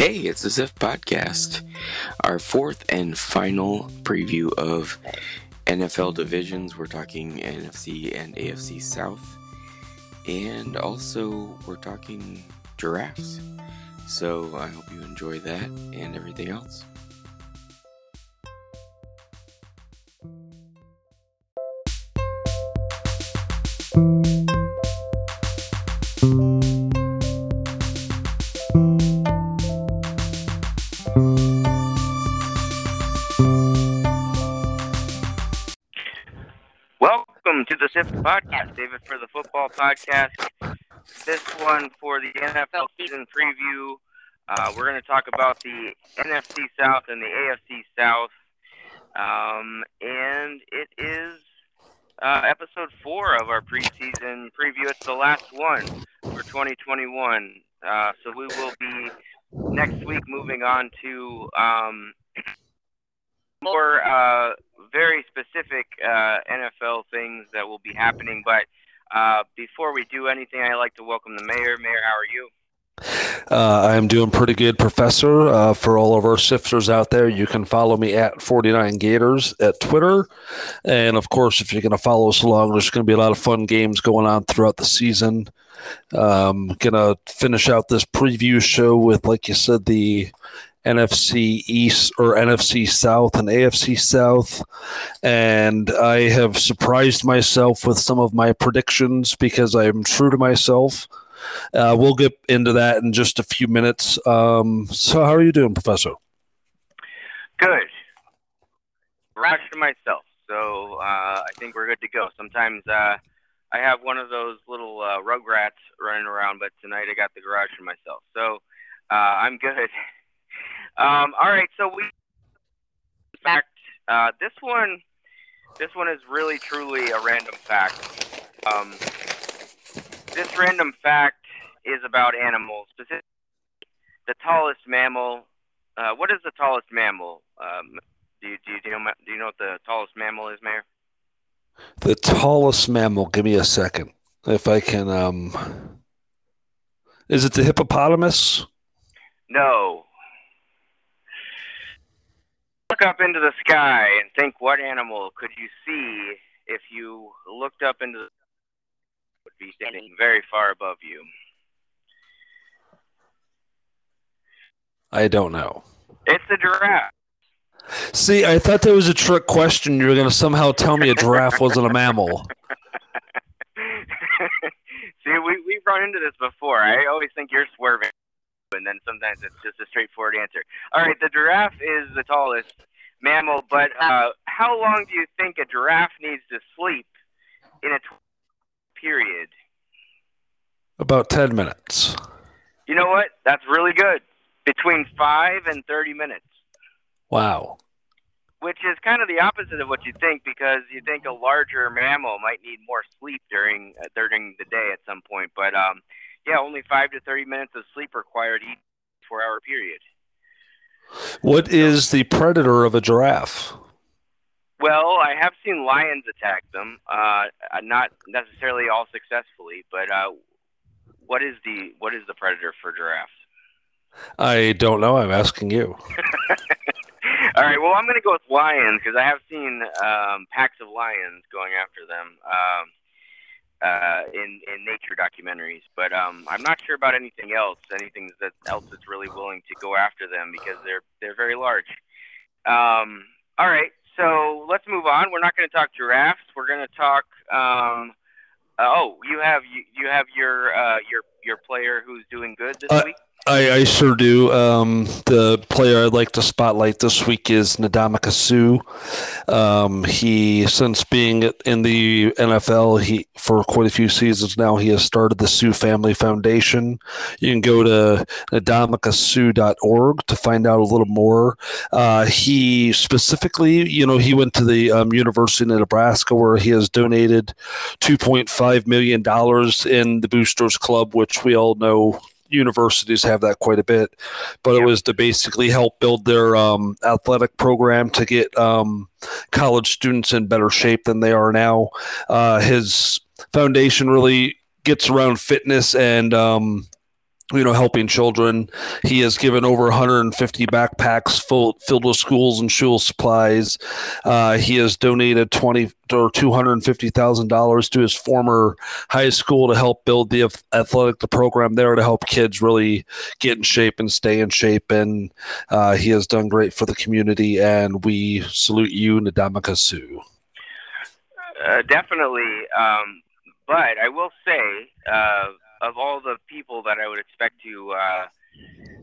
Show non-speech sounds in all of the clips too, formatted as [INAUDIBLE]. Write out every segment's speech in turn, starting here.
Hey, it's the Sift Podcast, our fourth and final preview of NFL divisions. We're talking NFC and AFC South, and also we're talking giraffes. So I hope you enjoy that and everything else. For the Football Podcast. This one for the NFL season preview. Uh, we're going to talk about the NFC South and the AFC South. Um, and it is uh, episode four of our preseason preview. It's the last one for 2021. Uh, so we will be next week moving on to um, [CLEARS THROAT] more uh, very specific uh, NFL things that will be happening. But uh, before we do anything, I'd like to welcome the mayor. Mayor, how are you? Uh, I am doing pretty good, Professor. Uh, for all of our sifters out there, you can follow me at 49 Gators at Twitter. And of course, if you're going to follow us along, there's going to be a lot of fun games going on throughout the season. Um, going to finish out this preview show with, like you said, the NFC East or NFC South and AFC South. And I have surprised myself with some of my predictions because I am true to myself. Uh, we'll get into that in just a few minutes. Um, so, how are you doing, Professor? Good. Rushed myself, so uh, I think we're good to go. Sometimes uh, I have one of those little uh, rugrats running around, but tonight I got the garage to myself, so uh, I'm good. [LAUGHS] Um, all right, so we, in fact, uh, this one, this one is really truly a random fact. Um, this random fact is about animals, specifically the tallest mammal. Uh, what is the tallest mammal? Um, do you, do you, do you know do you know what the tallest mammal is, Mayor? The tallest mammal. Give me a second, if I can. Um, is it the hippopotamus? No. Look up into the sky and think what animal could you see if you looked up into the would be standing very far above you. I don't know. It's a giraffe. See, I thought that was a trick question. You were going to somehow tell me a giraffe wasn't a mammal. [LAUGHS] See, we, we've run into this before. I always think you're swerving, and then sometimes it's just a straightforward answer. All right, the giraffe is the tallest mammal, but uh, how long do you think a giraffe needs to sleep in a tw- period? About 10 minutes. You know what? That's really good. Between 5 and 30 minutes. Wow. Which is kind of the opposite of what you think because you think a larger mammal might need more sleep during uh, during the day at some point, but um yeah, only 5 to 30 minutes of sleep required each 4-hour period. What is the predator of a giraffe? Well, I have seen lions attack them, uh, not necessarily all successfully, but uh, what is the what is the predator for giraffes? I don't know. I'm asking you. [LAUGHS] all right. Well, I'm going to go with lions because I have seen um, packs of lions going after them um, uh, in in nature documentaries, but um, I'm not sure about anything else. Anything that else that's really willing to go after them because they're they're very large. Um, all right. So let's move on. We're not going to talk giraffes. We're going to talk. Um, oh, you have you, you have your uh, your your player who's doing good this Uh, week. I, I sure do. Um, the player I'd like to spotlight this week is Ndamukong Suh. Um, he, since being in the NFL, he for quite a few seasons now, he has started the Suh Family Foundation. You can go to nadamikasue.org to find out a little more. Uh, he specifically, you know, he went to the um, University of Nebraska where he has donated $2.5 million in the Boosters Club, which we all know universities have that quite a bit, but it was to basically help build their um, athletic program to get um, college students in better shape than they are now. Uh, his foundation really gets around fitness and um, you know, helping children. He has given over 150 backpacks full, filled with schools and school supplies. Uh, he has donated 20 or 250 thousand dollars to his former high school to help build the athletic the program there to help kids really get in shape and stay in shape. And uh, he has done great for the community. And we salute you, Ndamukong Suh. Uh, definitely. Um, but I will say uh, of all the people that I would expect to uh,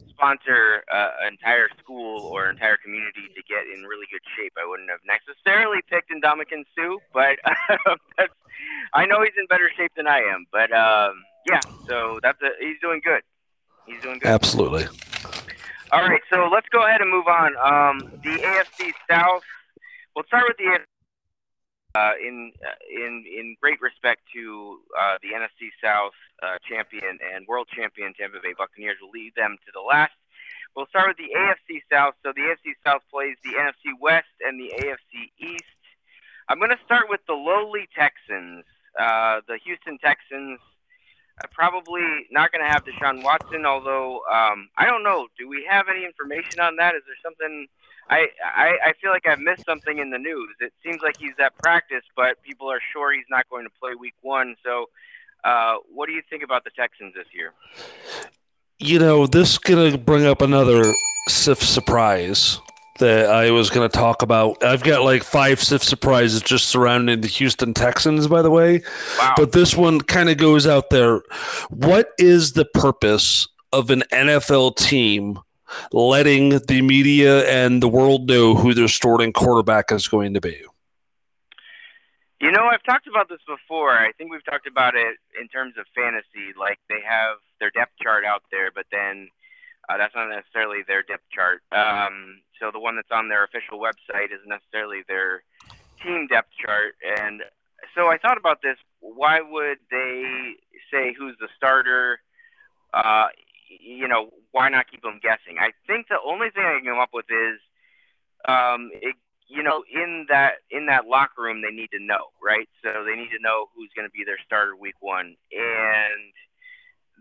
sponsor uh, an entire school or entire community to get in really good shape, I wouldn't have necessarily picked Ndamukong Suh, but [LAUGHS] that's, I know he's in better shape than I am. But um, yeah, so that's a, he's doing good. He's doing good. Absolutely. All right, so let's go ahead and move on. Um, the AFC South. We'll start with the AFC uh, in uh, in in great respect to uh, the NFC South uh, champion and world champion Tampa Bay Buccaneers. We'll lead them to the last. We'll start with the AFC South. So the AFC South plays the NFC West and the AFC East. I'm going to start with the lowly Texans, uh, the Houston Texans. Probably not going to have Deshaun Watson, although um, I don't know. Do we have any information on that? Is there something? I, I I feel like I've missed something in the news. It seems like he's at practice, but people are sure he's not going to play Week One. So, uh, what do you think about the Texans this year? You know, this is going to bring up another SIF surprise that I was going to talk about. I've got like five SIF surprises just surrounding the Houston Texans, by the way. Wow. But this one kind of goes out there. What is the purpose of an NFL team letting the media and the world know who their starting quarterback is going to be? You know, I've talked about this before. I think we've talked about it in terms of fantasy. Like they have their depth chart out there, but then uh, that's not necessarily their depth chart. Um, so the one that's on their official website isn't necessarily their team depth chart. And so I thought about this. Why would they say who's the starter? Uh, you know, why not keep them guessing? I think the only thing I can come up with is, um, it, you know, in that in that locker room, they need to know, right? So they need to know who's going to be their starter week one, and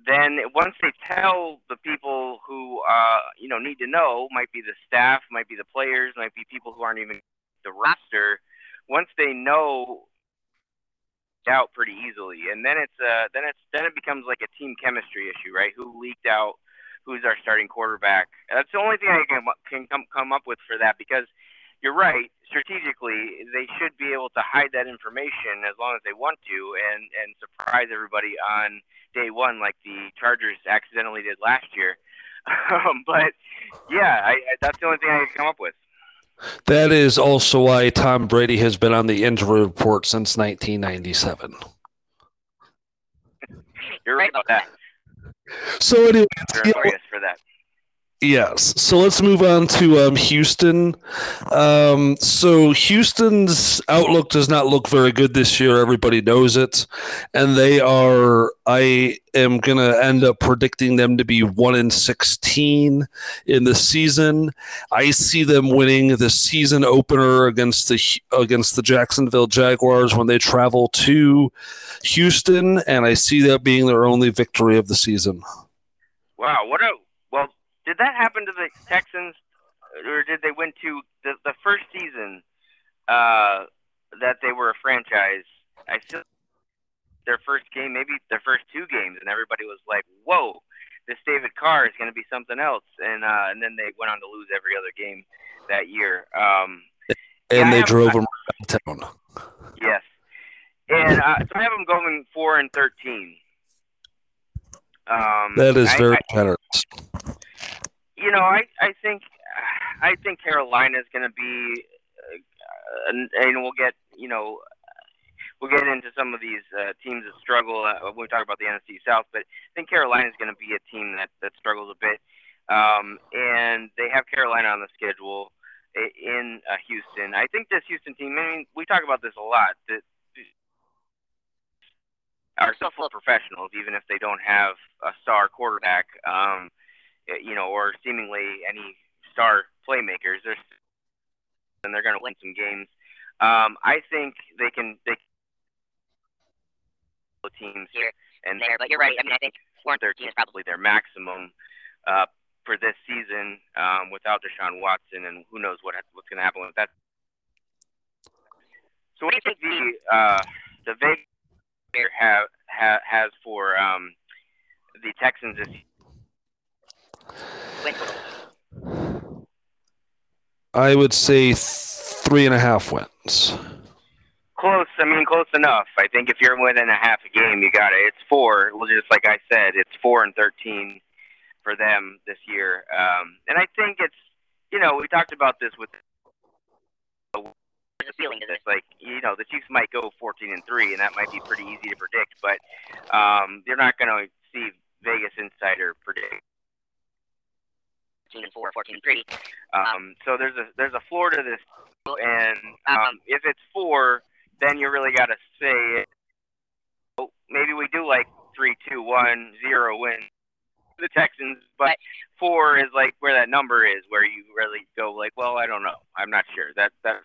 then once they tell the people who uh, you know need to know, might be the staff, might be the players, might be people who aren't even the roster. Once they know out pretty easily, and then it's uh then it's then it becomes like a team chemistry issue, right? Who leaked out? Who's our starting quarterback? That's the only thing I can can come come up with for that because you're right. Strategically, they should be able to hide that information as long as they want to, and and surprise everybody on day one, like the Chargers accidentally did last year. [LAUGHS] Um, but yeah, I, I, that's the only thing I can come up with. That is also why Tom Brady has been on the injury report since 1997. You're right about that. So anyway, for that. Yes. So let's move on to um, Houston. Um, so Houston's outlook does not look very good this year. Everybody knows it, and they are. I am going to end up predicting them to be one in sixteen in the season. I see them winning the season opener against the against the Jacksonville Jaguars when they travel to Houston, and I see that being their only victory of the season. Wow, what a did that happen to the Texans, or did they win to the the first season uh, that they were a franchise? I feel their first game, maybe their first two games, and everybody was like, "Whoa, this David Carr is going to be something else." And uh, and then they went on to lose every other game that year. Um, and yeah, they drove them around town. Yes, and uh, so I have them going four and thirteen. Um, that is very I, generous you know, I I think I think Carolina is going to be, uh, and, and we'll get you know we'll get into some of these uh, teams that struggle uh, when we talk about the NFC South. But I think Carolina is going to be a team that that struggles a bit, um, and they have Carolina on the schedule in uh, Houston. I think this Houston team. I mean, we talk about this a lot. That are still full of professionals, even if they don't have a star quarterback. Um, you know, or seemingly any star playmakers. They're and they're going to win some games. Um, I think they can. They teams here and there, but you're right. I mean, I think four and thirteen is probably their maximum uh, for this season um, without Deshaun Watson, and who knows what what's going to happen with that. So, what do you think the uh, the Vegas have, have has for um, the Texans this I would say three and a half wins. Close. I mean, close enough. I think if you're within a half a game, you got it. It's four. Well, just like I said, it's four and thirteen for them this year. Um, and I think it's, you know, we talked about this with the feeling is like you know the Chiefs might go 14 and three, and that might be pretty easy to predict. But um, you're not going to see Vegas insider predict 14 and four, 14 and three. Um, so there's a there's a floor to this, and um, if it's four, then you really got to say oh, maybe we do like three, two, one, zero win the Texans, but four is like where that number is, where you really go like, well, I don't know, I'm not sure. That that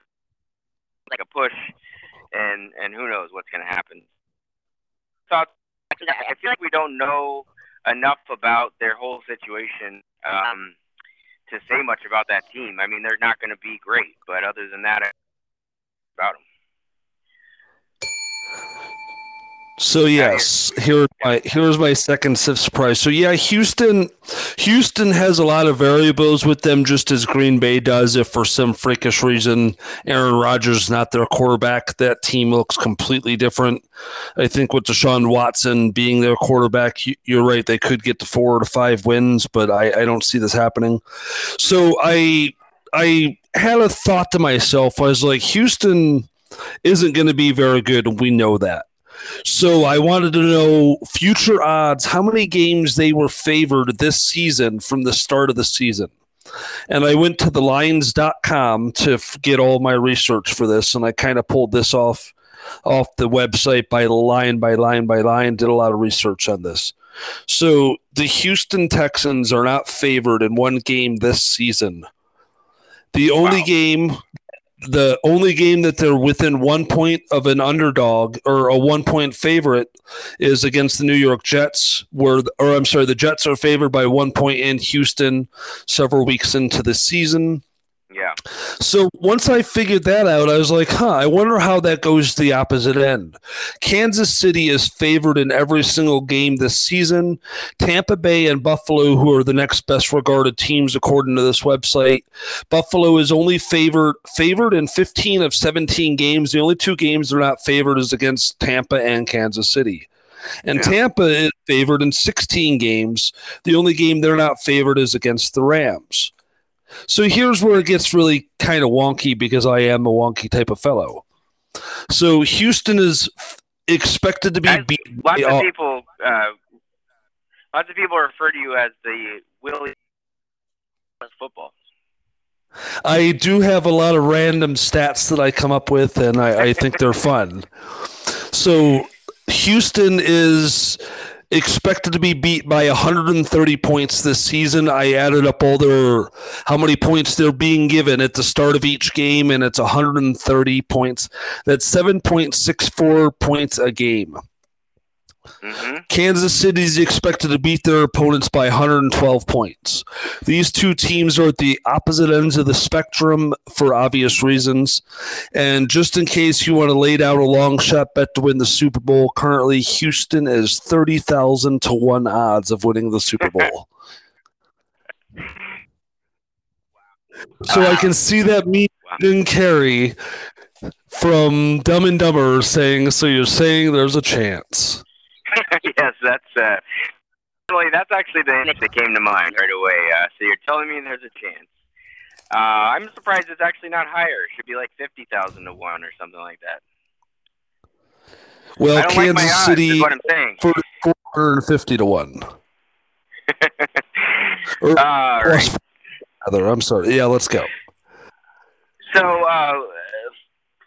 like a push, and and who knows what's going to happen. So I feel like we don't know enough about their whole situation um, to say much about that team. I mean, they're not going to be great, but other than that, about them. So yes, here my here's my second surprise. So yeah, Houston, Houston has a lot of variables with them, just as Green Bay does. If for some freakish reason Aaron Rodgers is not their quarterback, that team looks completely different. I think with Deshaun Watson being their quarterback, you're right. They could get to four to five wins, but I, I don't see this happening. So I I had a thought to myself. I was like, Houston isn't going to be very good, and we know that. So I wanted to know future odds, how many games they were favored this season from the start of the season. And I went to the lines.com to f- get all my research for this, and I kind of pulled this off off the website by line by line by line, did a lot of research on this. So the Houston Texans are not favored in one game this season. The only wow. game the only game that they're within one point of an underdog or a one point favorite is against the New York Jets, where, or I'm sorry, the Jets are favored by one point in Houston several weeks into the season. Yeah. So once I figured that out, I was like, huh, I wonder how that goes to the opposite end. Kansas City is favored in every single game this season. Tampa Bay and Buffalo, who are the next best regarded teams according to this website, Buffalo is only favored favored in 15 of 17 games. The only two games they're not favored is against Tampa and Kansas City. And yeah. Tampa is favored in 16 games. The only game they're not favored is against the Rams. So here's where it gets really kind of wonky because I am a wonky type of fellow. So Houston is expected to be as beat. Lots of people, uh, lots of people refer to you as the Willie football. I do have a lot of random stats that I come up with, and I, I think they're fun. So Houston is expected to be beat by 130 points this season. I added up all their how many points they're being given at the start of each game, and it's 130 points. That's 7.64 points a game. Mm-hmm. Kansas City is expected to beat their opponents by 112 points. These two teams are at the opposite ends of the spectrum for obvious reasons. And just in case you want to lay down a long shot bet to win the Super Bowl, currently Houston is 30,000 to 1 odds of winning the Super [LAUGHS] Bowl. so I can see that me and Carrey from Dumb and Dumber saying, So you're saying there's a chance. [LAUGHS] yes, that's uh, that's actually the image that came to mind right away. Uh, so you're telling me there's a chance. Uh, I'm surprised it's actually not higher. It should be like fifty thousand to one or something like that. Well, Kansas like City I'm saying. for four hundred and fifty to one. [LAUGHS] or, uh, right. I'm sorry. Yeah, let's go. So, uh,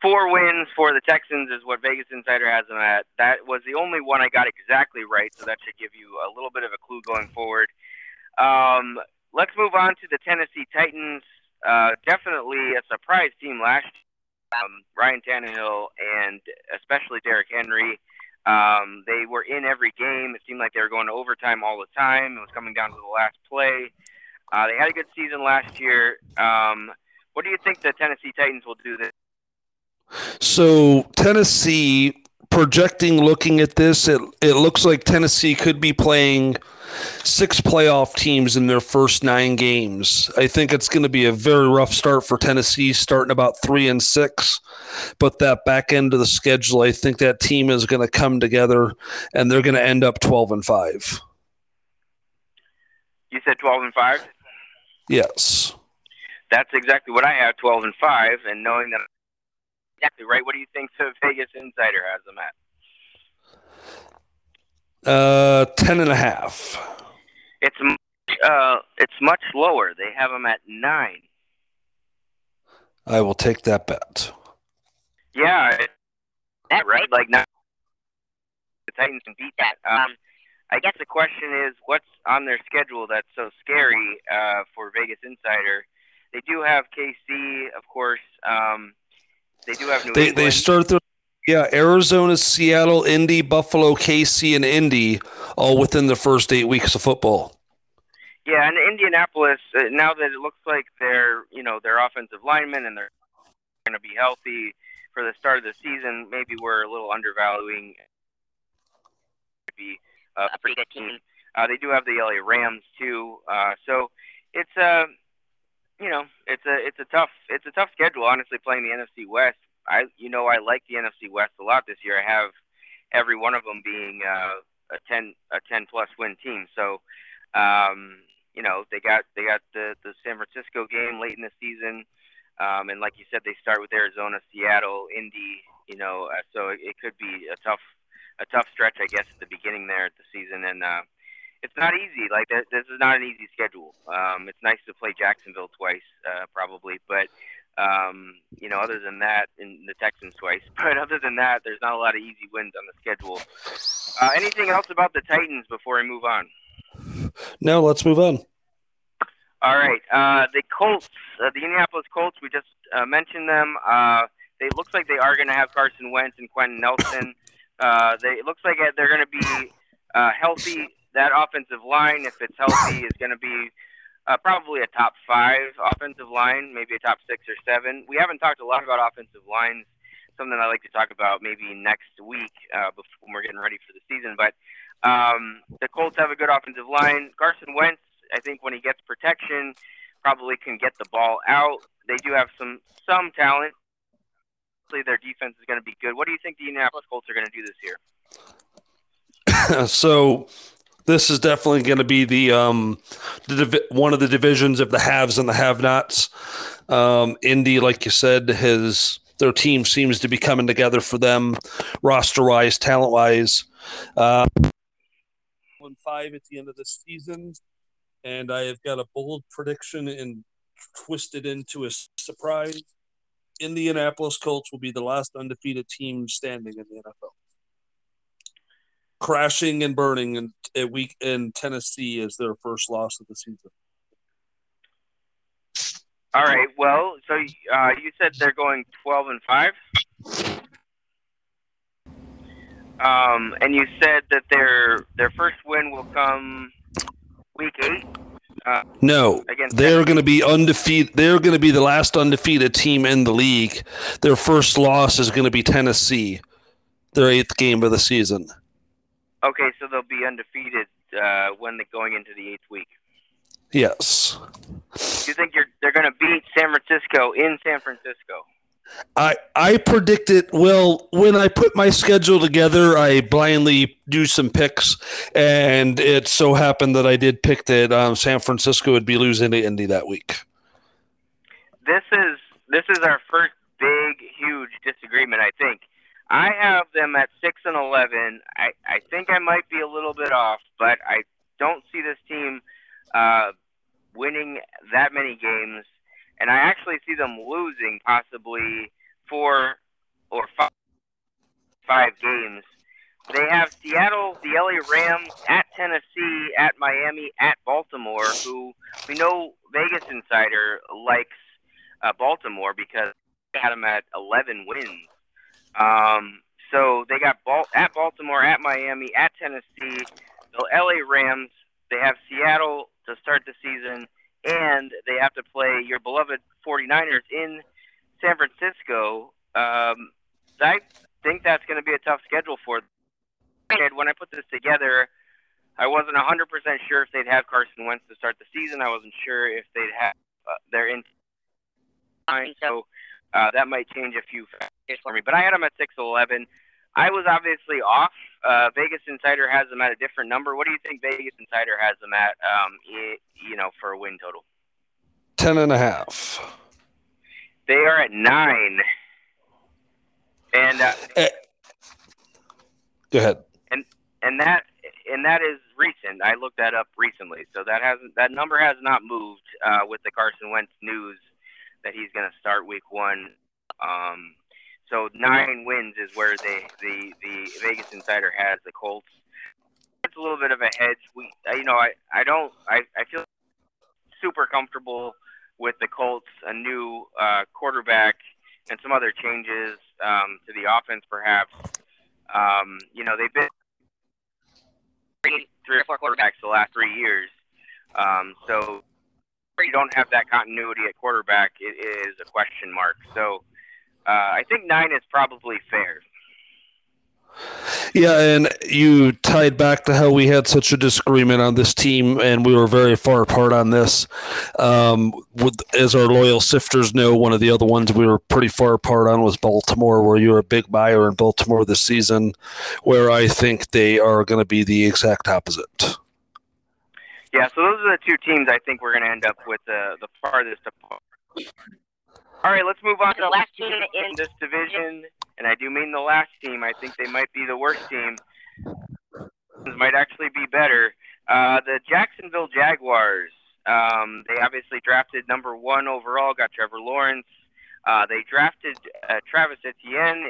four wins for the Texans is what Vegas Insider has them at. That was the only one I got exactly right, so that should give you a little bit of a clue going forward. Um, let's move on to the Tennessee Titans. Uh, definitely a surprise team last year. Um, Ryan Tannehill and especially Derrick Henry Um, they were in every game. It seemed like they were going to overtime all the time. It was coming down to the last play. Uh, they had a good season last year. Um, what do you think the Tennessee Titans will do this? So Tennessee projecting, looking at this, it it looks like Tennessee could be playing six playoff teams in their first nine games. I think it's going to be a very rough start for Tennessee, starting about three and six. But that back end of the schedule, I think that team is going to come together, and they're going to end up twelve and five. You said twelve and five. Yes. That's exactly what I have, twelve and five, and knowing that exactly right. What do you think the Vegas Insider has them at? Uh, ten and a half. It's uh, it's much lower. They have them at nine. I will take that bet. Yeah, that right. Like now, the Titans can beat that. Um, I guess the question is, what's on their schedule that's so scary uh, for Vegas Insider? They do have KC, of course. Um, they do have New they, England. They start the yeah, Arizona, Seattle, Indy, Buffalo, KC, and Indy all within the first eight weeks of football. Yeah, and Indianapolis. Uh, now that it looks like they're you know their offensive linemen and they're going to be healthy for the start of the season, maybe we're a little undervaluing. Be a pretty good team. Uh, they do have the LA Rams too, uh, so it's a uh, you know, it's a it's a tough it's a tough schedule. Honestly, playing the NFC West, I you know I like the NFC West a lot this year. I have every one of them being uh, a ten a ten plus win team. So, um, you know, they got they got the the San Francisco game late in the season, um, and like you said, they start with Arizona, Seattle, Indy. You know, uh, so it, it could be a tough a tough stretch, I guess, at the beginning there at the season, and uh, it's not easy. Like this is not an easy schedule. Um, it's nice to play Jacksonville twice, uh, probably, but um, you know, other than that, in the Texans twice. [LAUGHS] But other than that, there's not a lot of easy wins on the schedule. Uh, anything else about the Titans before we move on? No, let's move on. All right, uh, the Colts, uh, the Indianapolis Colts. We just uh, mentioned them. Uh, they looks like they are going to have Carson Wentz and Quenton Nelson. Uh, they it looks like they're going to be uh, healthy that offensive line, if it's healthy, is going to be uh, probably a top five offensive line, maybe a top six or seven. We haven't talked a lot about offensive lines. Something I like to talk about maybe next week uh, before we're getting ready for the season. But um, the Colts have a good offensive line. Carson Wentz, I think, when he gets protection, probably can get the ball out. They do have some some talent. Hopefully, Their defense is going to be good. What do you think the Indianapolis Colts are going to do this year? [LAUGHS] so this is definitely going to be the um the divi- one of the divisions of the haves and the have-nots. Um, Indy, like you said, has their team seems to be coming together for them, roster-wise, talent-wise. Uh, five at the end of the season, and I have got a bold prediction and twisted into a surprise. Indianapolis Colts will be the last undefeated team standing in the NFL crashing and burning in a week in Tennessee as their first loss of the season. All right. Well, so uh, you said they're going twelve and five, um, and you said that their their first win will come week eight. Uh, no, they're going to be undefeated. They're going to be the last undefeated team in the league. Their first loss is going to be Tennessee, their eighth game of the season. Okay, so they'll be undefeated uh, when they're going into the eighth week. Yes. Do you think you're they're going to beat San Francisco in San Francisco? I I predicted well when I put my schedule together. I blindly do some picks, and it so happened that I did pick that um, San Francisco would be losing to Indy that week. This is this is our first big, huge disagreement. I think I have them at six and eleven. I, I think I might be a little bit off, but I don't see this team uh, winning that many games, and I actually see them losing possibly four or five, five games. They have Seattle, the LA Rams, at Tennessee, at Miami, at Baltimore, who we know Vegas Insider likes uh, Baltimore because they had them at 11 wins. Um, so they got Bal- at Baltimore, at Miami, at Tennessee, the LA Rams. They have Seattle to start the season, and they have to play your beloved 49ers in San Francisco. Um, I think that's going to be a tough schedule for them. When I put this together, I wasn't 100% sure if they'd have Carson Wentz to start the season. I wasn't sure if they'd have uh, their in so uh, that might change a few factors for me. But I had them at 6-11. I was obviously off. Uh, Vegas Insider has them at a different number. What do you think Vegas Insider has them at, um, you know, for a win total? Ten and a half. They are at nine. And uh, eh. go ahead. And and that and that is recent. I looked that up recently, so that hasn't that number has not moved uh, with the Carson Wentz news that he's going to start Week One. Um, so nine wins is where they the the Vegas Insider has the Colts. It's a little bit of a hedge. We you know I I don't I I feel super comfortable with the Colts, a new uh, quarterback, and some other changes um, to the offense, perhaps. Um, you know they've been three, three or four quarterbacks the last three years. Um, so you don't have that continuity at quarterback, it is a question mark. So uh, I think nine is probably fair. Yeah, and you tied back to how we had such a disagreement on this team, and we were very far apart on this. Um, with, as our loyal sifters know, one of the other ones we were pretty far apart on was Baltimore, where you were a big buyer in Baltimore this season, where I think they are going to be the exact opposite. Yeah, so those are the two teams I think we're going to end up with the the farthest apart. All right, let's move on to the last team in this division, and I do mean the last team. I think they might be the worst team. This might actually be better. Uh, the Jacksonville Jaguars. Um, they obviously drafted number one overall, got Trevor Lawrence. Uh, they drafted uh, Travis Etienne,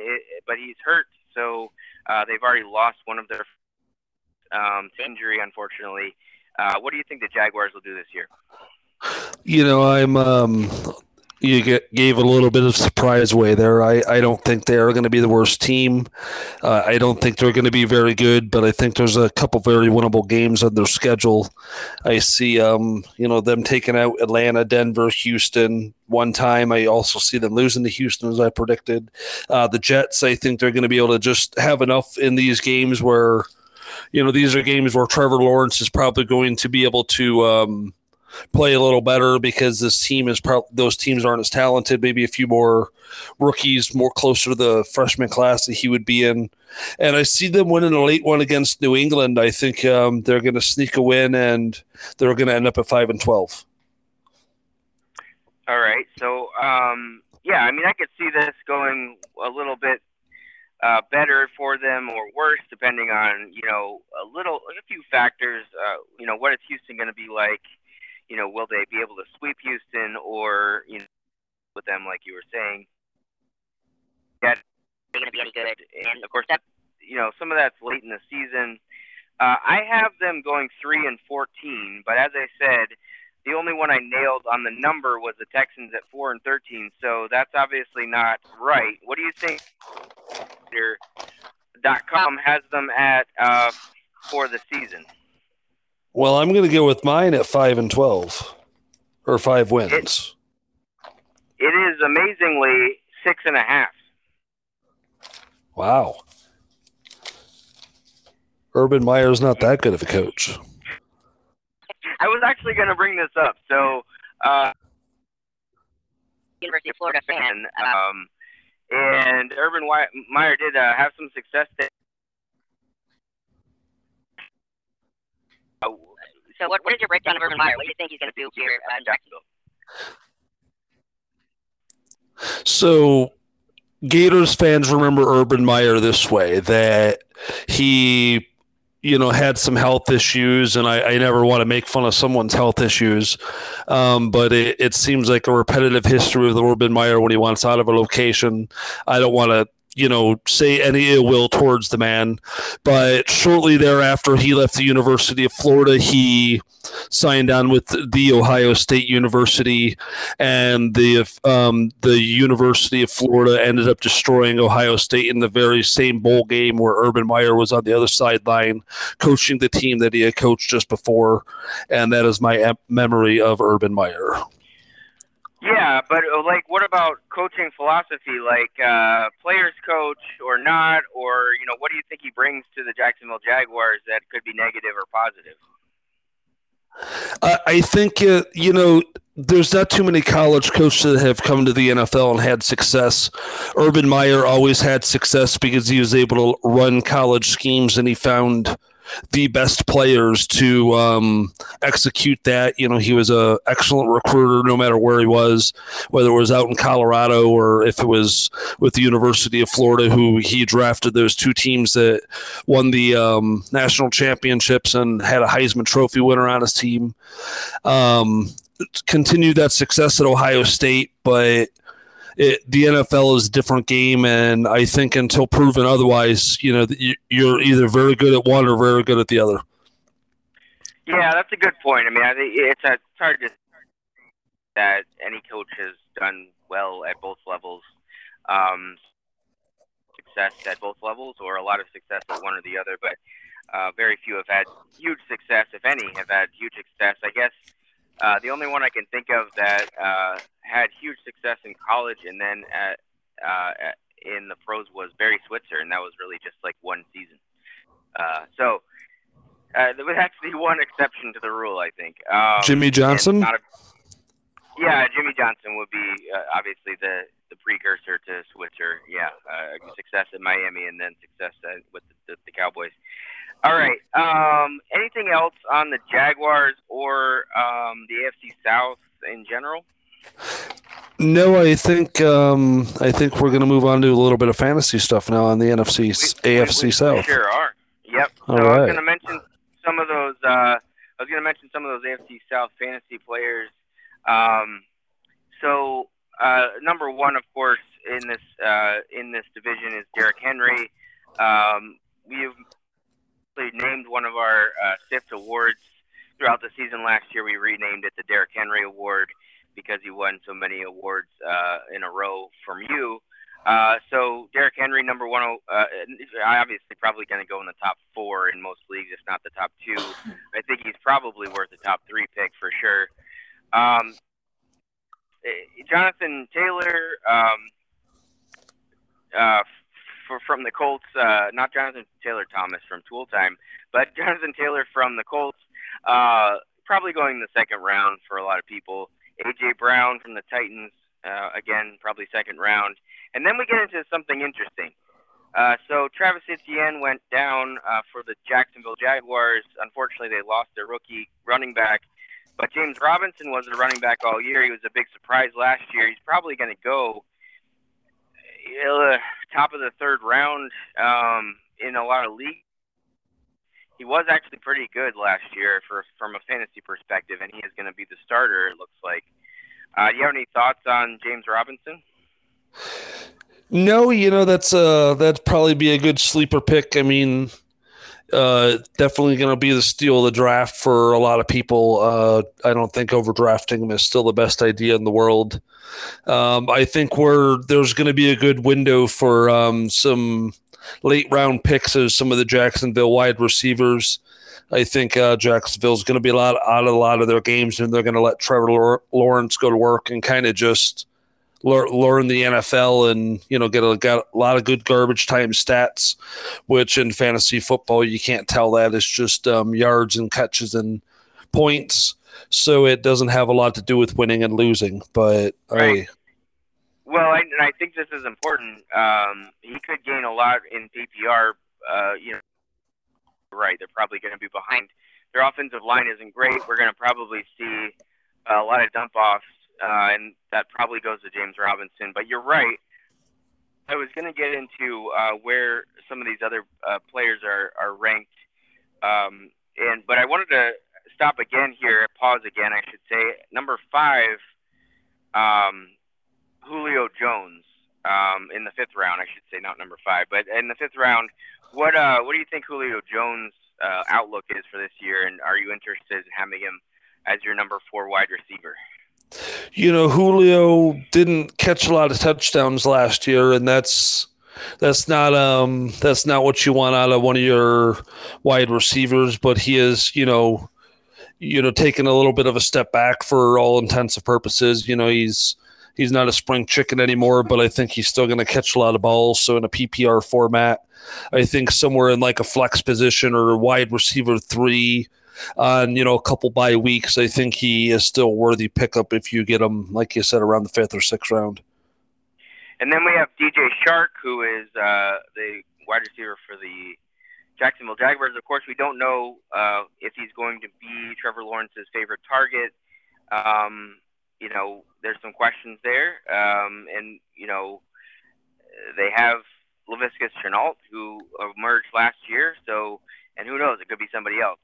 but he's hurt, so uh, they've already lost one of their um, injury, unfortunately. Uh, what do you think the Jaguars will do this year? You know, I'm. Um, you get, gave a little bit of surprise away there. I, I don't think they're going to be the worst team. Uh, I don't think they're going to be very good, but I think there's a couple very winnable games on their schedule. I see, um, you know, them taking out Atlanta, Denver, Houston one time. I also see them losing to Houston as I predicted. Uh, the Jets, I think they're going to be able to just have enough in these games where – you know, these are games where Trevor Lawrence is probably going to be able to um, play a little better because this team is probably those teams aren't as talented. Maybe a few more rookies, more closer to the freshman class that he would be in. And I see them winning a late one against New England. I think um, they're going to sneak a win and they're going to end up at five and twelve. All right. So, um, yeah, I mean, I could see this going a little bit uh, better for them or worse, depending on you know a little a few factors. Uh, you know, what is Houston going to be like? You know, will they be able to sweep Houston or you know with them like you were saying? That going to be any good, and of course that you know some of that's late in the season. Uh, I have them going three and fourteen, but as I said, the only one I nailed on the number was the Texans at four and thirteen. So that's obviously not right. What do you think? Dot has them at uh, for the season. Well, I'm going to go with mine at five and twelve, or five wins. It, it is amazingly six and a half. Wow. Urban Meyer's not that good of a coach. I was actually going to bring this up. So, uh, University of Florida fan, um, and Urban Meyer did uh, have some success there. So, what, what is your breakdown of Urban Meyer? What do you think he's going to do here in Jacksonville? So, Gators fans remember Urban Meyer this way that he you know, had some health issues, and I, I never want to make fun of someone's health issues, um, but it, it, seems like a repetitive history of with Urban Meyer when he wants out of a location. I don't want to you know, say any ill will towards the man. But shortly thereafter, he left the University of Florida. He signed on with the Ohio State University, and the um, the University of Florida ended up destroying Ohio State in the very same bowl game where Urban Meyer was on the other sideline coaching the team that he had coached just before, and that is my memory of Urban Meyer. Yeah, but uh, like, what about coaching philosophy? Like, uh, players coach or not, or you know, what do you think he brings to the Jacksonville Jaguars that could be negative or positive? I think uh, you know there's not too many college coaches that have come to the NFL and had success. Urban Meyer always had success because he was able to run college schemes and he found the best players to um, execute that. You know, he was a excellent recruiter no matter where he was, whether it was out in Colorado or if it was with the University of Florida, who he drafted those two teams that won the um, national championships and had a Heisman Trophy winner on his team. Um, continued that success at Ohio State, but – it, the NFL is a different game, and I think until proven otherwise, you know, you're either very good at one or very good at the other. Yeah, that's a good point. I mean, I think it's, a, it's hard to that any coach has done well at both levels, um, success at both levels, or a lot of success at one or the other. But uh, very few have had huge success, if any, have had huge success. I guess uh, the only one I can think of that uh, had huge success in college and then at, uh, at, in the pros was Barry Switzer, and that was really just like one season. Uh, so uh, there was actually [LAUGHS] one exception to the rule, I think. Um, Jimmy Johnson. A, yeah, Jimmy Johnson would be uh, obviously the the precursor to Switzer. Yeah, uh, success at Miami and then success at, with the, the, the Cowboys. All right. Um, anything else on the Jaguars or um, the AFC South in general? No, I think um, I think we're going to move on to a little bit of fantasy stuff now on the NFC we, AFC we, we, South. sure are. Yep. All so right. I was going to mention some of those. Uh, I was going to mention some of those AFC South fantasy players. Um, so uh, number one, of course, in this uh, in this division is Derrick Henry. Um, we've named one of our uh, SIFT awards throughout the season last year. We renamed it the Derrick Henry Award because he won so many awards uh, in a row from you. Uh, so Derrick Henry, number one, uh, obviously probably going to go in the top four in most leagues, if not the top two. I think he's probably worth the top three pick for sure. Um, eh, Jonathan Taylor, um, uh, for, from the Colts, uh, not Jonathan Taylor Thomas from Tool Time, but Jonathan Taylor from the Colts, uh, probably going the second round for a lot of people. AJ Brown from the Titans, uh, again, probably second round. And then we get into something interesting. Uh, so Travis Etienne went down uh, for the Jacksonville Jaguars. Unfortunately, they lost their rookie running back. But James Robinson was a running back all year. He was a big surprise last year. He's probably going to go uh, top of the third round um, in a lot of leagues. He was actually pretty good last year for from a fantasy perspective, and he is going to be the starter. It looks like. Uh, do you have any thoughts on James Robinson? No, you know that's uh that'd probably be a good sleeper pick. I mean, uh, definitely going to be the steal of the draft for a lot of people. Uh, I don't think overdrafting him is still the best idea in the world. Um, I think we're there's going to be a good window for um, some late round picks of some of the Jacksonville wide receivers. I think uh, Jacksonville's going to be a lot out of a lot of their games, and they're going to let Trevor Lawrence go to work and kind of just learn, learn the NFL and you know get a, got a lot of good garbage time stats, which in fantasy football you can't tell that it's just um, yards and catches and points so it doesn't have a lot to do with winning and losing. But right. I, well, I, and I think this is important. Um, he could gain a lot in PPR. Uh, you know, right? They're probably going to be behind. Their offensive line isn't great. We're going to probably see a lot of dump offs, uh, and that probably goes to James Robinson. But you're right. I was going to get into uh, where some of these other uh, players are, are ranked, um, and but I wanted to stop again here, pause again, I should say. Number five, um, Julio Jones. um, in the fifth round, I should say, not number five, but in the fifth round, what uh, what do you think Julio Jones' uh, outlook is for this year, and are you interested in having him as your number four wide receiver? You know, Julio didn't catch a lot of touchdowns last year, and that's that's not um that's not what you want out of one of your wide receivers. But he is, you know, you know, taking a little bit of a step back for all intents and purposes. You know, he's he's not a spring chicken anymore, but I think he's still going to catch a lot of balls. So in a PPR format, I think somewhere in like a flex position or a wide receiver three on you know a couple bye weeks, I think he is still worthy pickup if you get him, like you said, around the fifth or sixth round. And then we have DJ Chark, who is uh, the wide receiver for the Jacksonville Jaguars. Of course, we don't know uh, if he's going to be Trevor Lawrence's favorite target. Um, you know, there's some questions there, um, and you know, they have Laviska Shenault, who emerged last year. So, and who knows, it could be somebody else.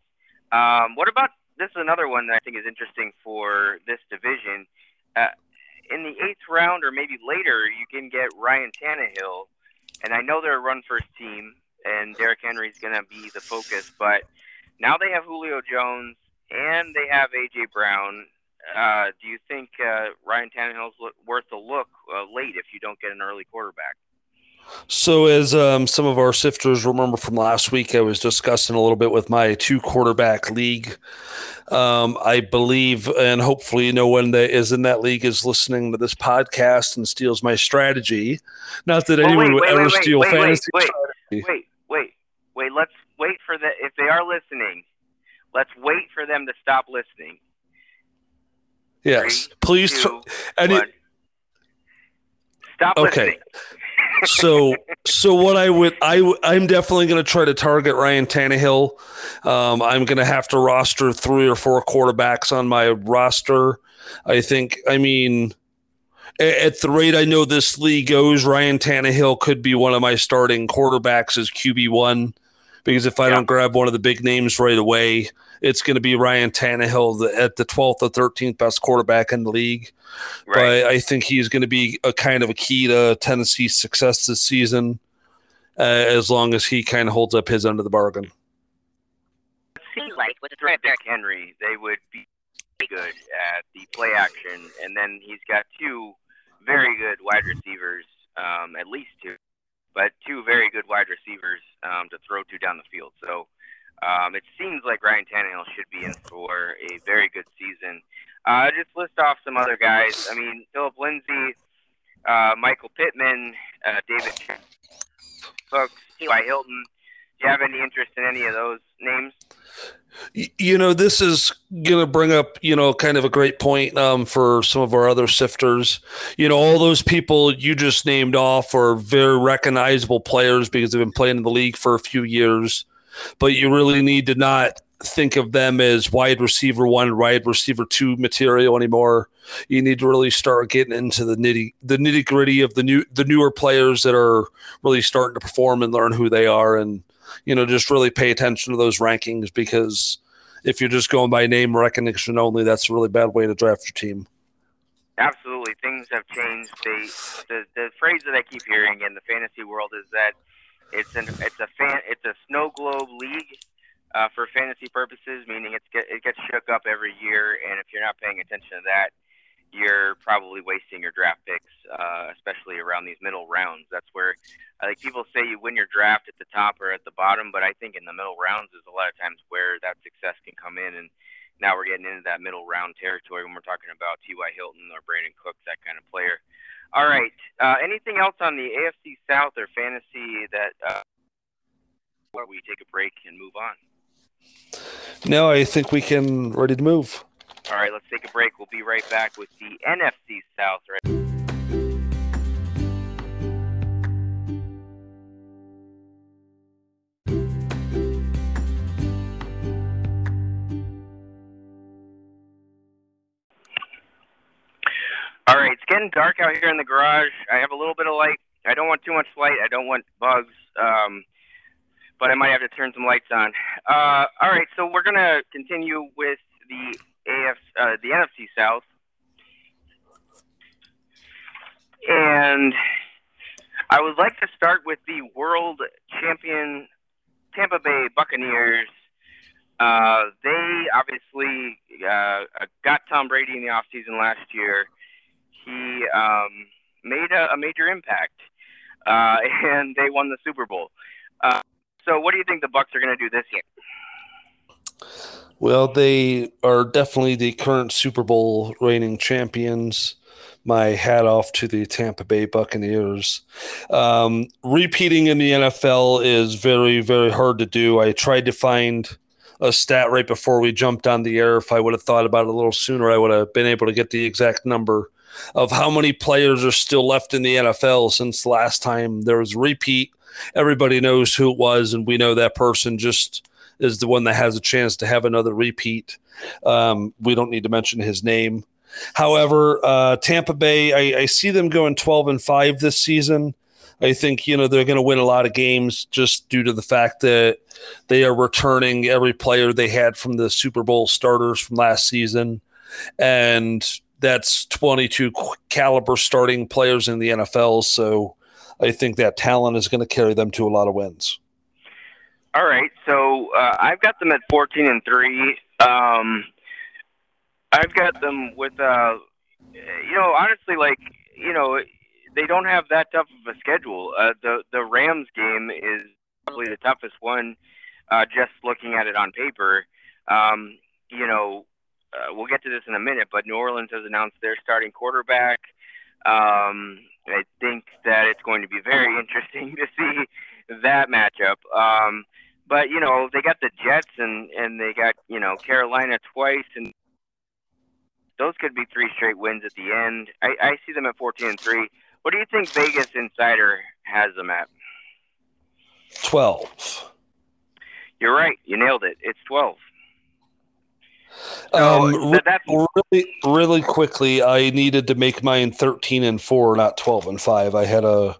Um, what about this? Is another one that I think is interesting for this division. Uh, in the eighth round or maybe later, you can get Ryan Tannehill, and I know they're a run first team, and Derrick Henry is going to be the focus, but now they have Julio Jones and they have AJ Brown. Uh, do you think uh, Ryan Tannehill's worth a look uh, late if you don't get an early quarterback? So, as um, some of our sifters remember from last week, I was discussing a little bit with my two quarterback league. Um, I believe, and hopefully, no one that is in that league is listening to this podcast and steals my strategy. Not that anyone wait, would wait, ever wait, steal fantasy wait, strategy. Wait, wait, wait. Let's wait for the. If they are listening, let's wait for them to stop listening. Yes, Three, please. Two, any, Stop okay. listening [LAUGHS] so so what I would I I'm definitely going to try to target Ryan Tannehill. Um, I'm going to have to roster three or four quarterbacks on my roster. I think. I mean, at the rate I know this league goes, Ryan Tannehill could be one of my starting quarterbacks as QB one. Because if I yeah. don't grab one of the big names right away, it's going to be Ryan Tannehill at the 12th or 13th best quarterback in the league. Right. But I think he's going to be a kind of a key to Tennessee's success this season, uh, as long as he kind of holds up his end of the bargain. It seems like with Derrick Henry, they would be good at the play action, and then he's got two very good wide receivers, um, at least two, but two very good wide receivers um, to throw to down the field. So um, it seems like Ryan Tannehill should be in for a very good season. Uh, just list off some other guys. I mean, Philip Lindsay, uh, Michael Pittman, uh, David Cooks, T.Y. Hilton. Do you have any interest in any of those names? You know, this is going to bring up, you know, kind of a great point um, for some of our other sifters. You know, all those people you just named off are very recognizable players because they've been playing in the league for a few years but you really need to not think of them as wide receiver one, wide receiver two material anymore. You need to really start getting into the nitty the nitty gritty of the new the newer players that are really starting to perform and learn who they are, and you know just really pay attention to those rankings because if you're just going by name recognition only, that's a really bad way to draft your team. Absolutely, things have changed. They, the the phrase that I keep hearing in the fantasy world is that it's an it's a fan it's a snow globe league uh, for fantasy purposes, meaning it's get, it gets shook up every year, and if you're not paying attention to that, you're probably wasting your draft picks, uh, especially around these middle rounds. That's where I think people say you win your draft at the top or at the bottom, but I think in the middle rounds is a lot of times where that success can come in. And now we're getting into that middle round territory when we're talking about T.Y. Hilton or Brandin Cooks, that kind of player. All right. Uh, anything else on the AFC South or fantasy that uh, before we take a break and move on? No, I think we can ready to move. All right, let's take a break. We'll be right back with the NFC South. Right. Getting dark out here in the garage. I have a little bit of light. I don't want too much light. I don't want bugs, um, but I might have to turn some lights on. Uh, all right, so we're gonna continue with the AF, uh, the NFC South, and I would like to start with the world champion Tampa Bay Buccaneers. Uh, they obviously uh, got Tom Brady in the offseason last year. He um, made a, a, major impact, uh, [LAUGHS] and they won the Super Bowl. Uh, so, what do you think the Bucks are going to do this year? Well, they are definitely the current Super Bowl reigning champions. My hat off to the Tampa Bay Buccaneers. Um, repeating in the NFL is very, very hard to do. I tried to find a stat right before we jumped on the air. If I would have thought about it a little sooner, I would have been able to get the exact number of how many players are still left in the NFL since last time there was a repeat. Everybody knows who it was, and we know that person just is the one that has a chance to have another repeat. Um, we don't need to mention his name. However, uh, Tampa Bay, I, I, see them going 12 and 5 this season. I think, you know, they're going to win a lot of games just due to the fact that they are returning every player they had from the Super Bowl starters from last season. And that's 22 caliber starting players in the NFL. So I think that talent is going to carry them to a lot of wins. All right, so uh, I've got them at fourteen and three. Um, I've got them with, uh, you know, honestly, like you know, they don't have that tough of a schedule. Uh, the the Rams game is probably the toughest one, uh, just looking at it on paper. Um, you know, uh, we'll get to this in a minute, but New Orleans has announced their starting quarterback. Um, I think that it's going to be very [LAUGHS] interesting to see that matchup. Um, but you know, they got the Jets and and they got you know Carolina twice, and those could be three straight wins at the end. I, I see them at fourteen and three. What do you think Vegas Insider has them at? Twelve. You're right. You nailed it. It's twelve. Um, that, really, really quickly, I needed to make mine thirteen and four, not twelve and five. I had a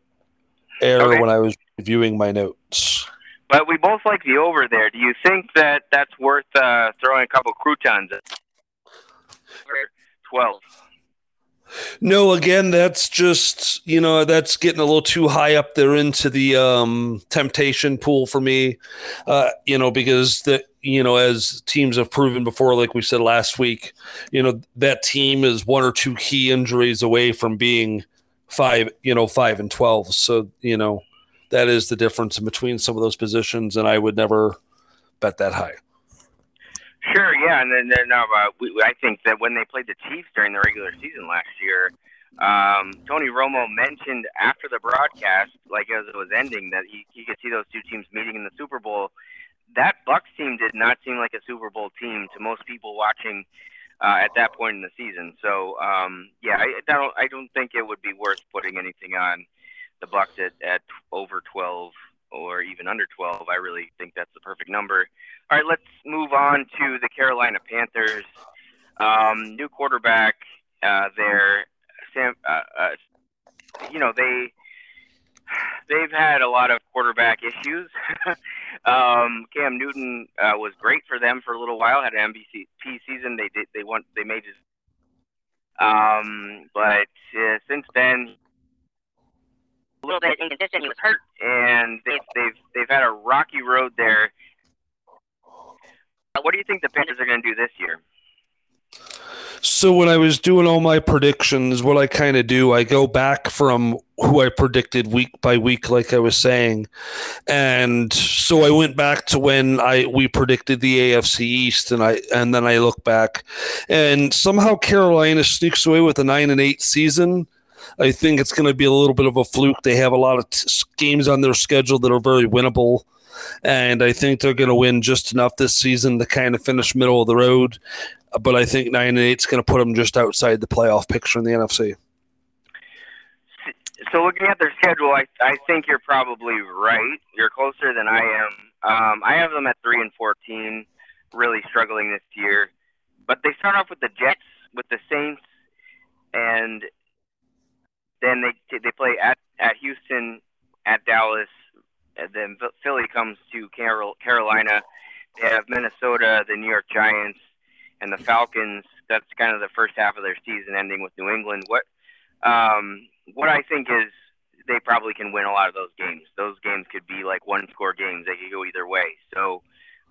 error okay. when I was reviewing my notes. But we both like the over there. Do you think that that's worth uh, throwing a couple croutons at? 12. No, again, that's just you know that's getting a little too high up there into the um, temptation pool for me. Uh, you know because the you know as teams have proven before, like we said last week, you know that team is one or two key injuries away from being five you know five and twelve. So you know that is the difference in between some of those positions, and I would never bet that high. Sure, yeah, and then, then uh, we, I think that when they played the Chiefs during the regular season last year, um, Tony Romo mentioned after the broadcast, like as it was ending, that he, he could see those two teams meeting in the Super Bowl. That Bucks team did not seem like a Super Bowl team to most people watching uh, at that point in the season. So, um, yeah, I, I don't I don't think it would be worth putting anything on the Bucks at, at over 12 or even under 12. I really think that's the perfect number. All right, let's move on to the Carolina Panthers. Um, new quarterback uh, there, Sam. Uh, uh, you know they they've had a lot of quarterback issues. [LAUGHS] um, Cam Newton uh, was great for them for a little while. Had an MVP season. They did. They won. They made his. Um, but uh, since then, a little bit inconsistent. He was hurt, and they've they've they've had a rocky road there. What do you think the Panthers are going to do this year? So when I was doing all my predictions, what I kind of do, I go back from who I predicted week by week, like I was saying, and so I went back to when I we predicted the AFC East, and I and then I look back, and somehow Carolina sneaks away with a nine and eight season I think it's going to be a little bit of a fluke. They have a lot of t- games on their schedule that are very winnable. And I think they're going to win just enough this season to kind of finish middle of the road. But I think 9 and 8 is going to put them just outside the playoff picture in the NFC. So, looking at their schedule, I, I think you're probably right. You're closer than I am. Um, I have them at 3 and 14, really struggling this year. But they start off with the Jets, with the Saints, and then they they play at at Houston, at Dallas, then Philly comes to Carol, Carolina. They have Minnesota, the New York Giants, and the Falcons. That's kind of the first half of their season, ending with New England. What um, what I think is they probably can win a lot of those games. Those games could be like one score games. They could go either way. So,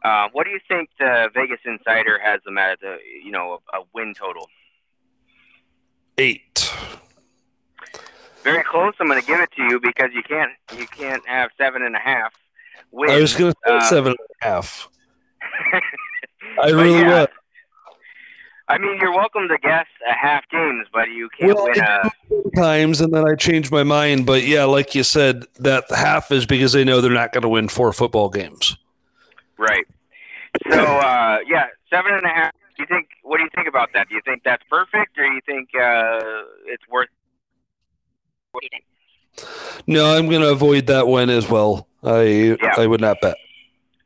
uh, what do you think the Vegas Insider has them at? The you know a, a win total. Eight. Very close. I'm going to give it to you because you can't you can't have seven and a half. Wins. I was going to say Uh, seven and a half. [LAUGHS] I really yeah. was. I mean, you're welcome to guess a half games, but you can't Well, win a. times and then I changed my mind. But yeah, like you said, that half is because they know they're not going to win four football games. Right. So uh, yeah, seven and a half. Do you think? What do you think about that? Do you think that's perfect, or do you think uh, it's worth? What do you think? No, I'm going to avoid that one as well. I Yeah. I would not bet.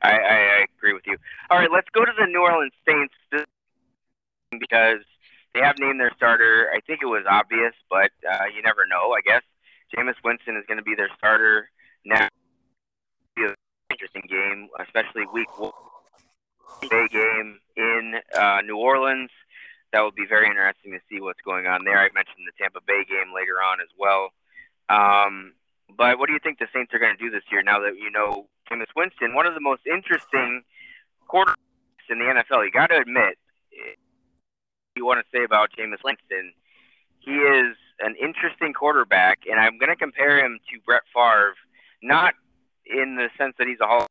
I, I, I agree with you. All right, let's go to the New Orleans Saints because they have named their starter. I think it was obvious, but uh, you never know. I guess Jameis Winston is going to be their starter now. Be an interesting game, especially week one game in uh, New Orleans. That will be very interesting to see what's going on there. I mentioned the Tampa Bay game later on as well. Um, but what do you think the Saints are going to do this year now that you know Jameis Winston, one of the most interesting quarterbacks in the NFL? You got to admit, you want to say about Jameis Winston, he is an interesting quarterback, and I'm going to compare him to Brett Favre, not in the sense that he's a Hall,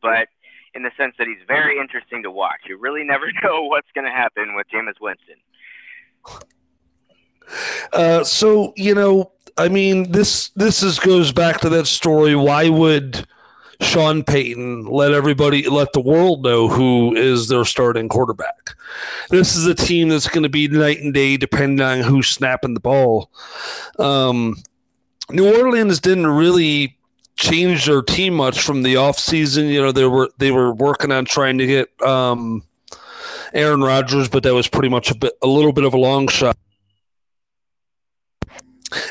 but in the sense that he's very interesting to watch. You really never [LAUGHS] know what's going to happen with Jameis Winston. Uh, so you know, I mean, this this is goes back to that story. Why would Sean Payton let everybody, let the world know who is their starting quarterback? This is a team that's going to be night and day depending on who's snapping the ball. Um, New Orleans didn't really change their team much from the offseason. You know, they were they were working on trying to get um, Aaron Rodgers, but that was pretty much a bit a little bit of a long shot.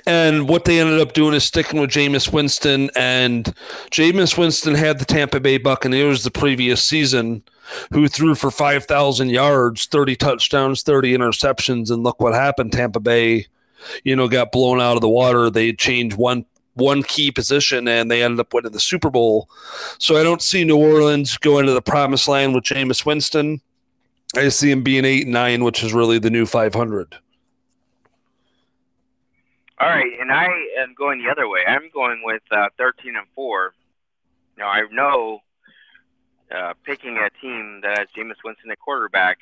And what they ended up doing is sticking with Jameis Winston. And Jameis Winston had the Tampa Bay Buccaneers the previous season, who threw for 5,000 yards, 30 touchdowns, 30 interceptions. And look what happened. Tampa Bay, you know, got blown out of the water. They changed one one key position and they ended up winning the Super Bowl. So I don't see New Orleans going to the promised land with Jameis Winston. I see him being eight and nine, which is really the new 500. All right, and I am going the other way. I'm going with uh, 13 and four. Now I know uh, picking a team that has Jameis Winston at quarterback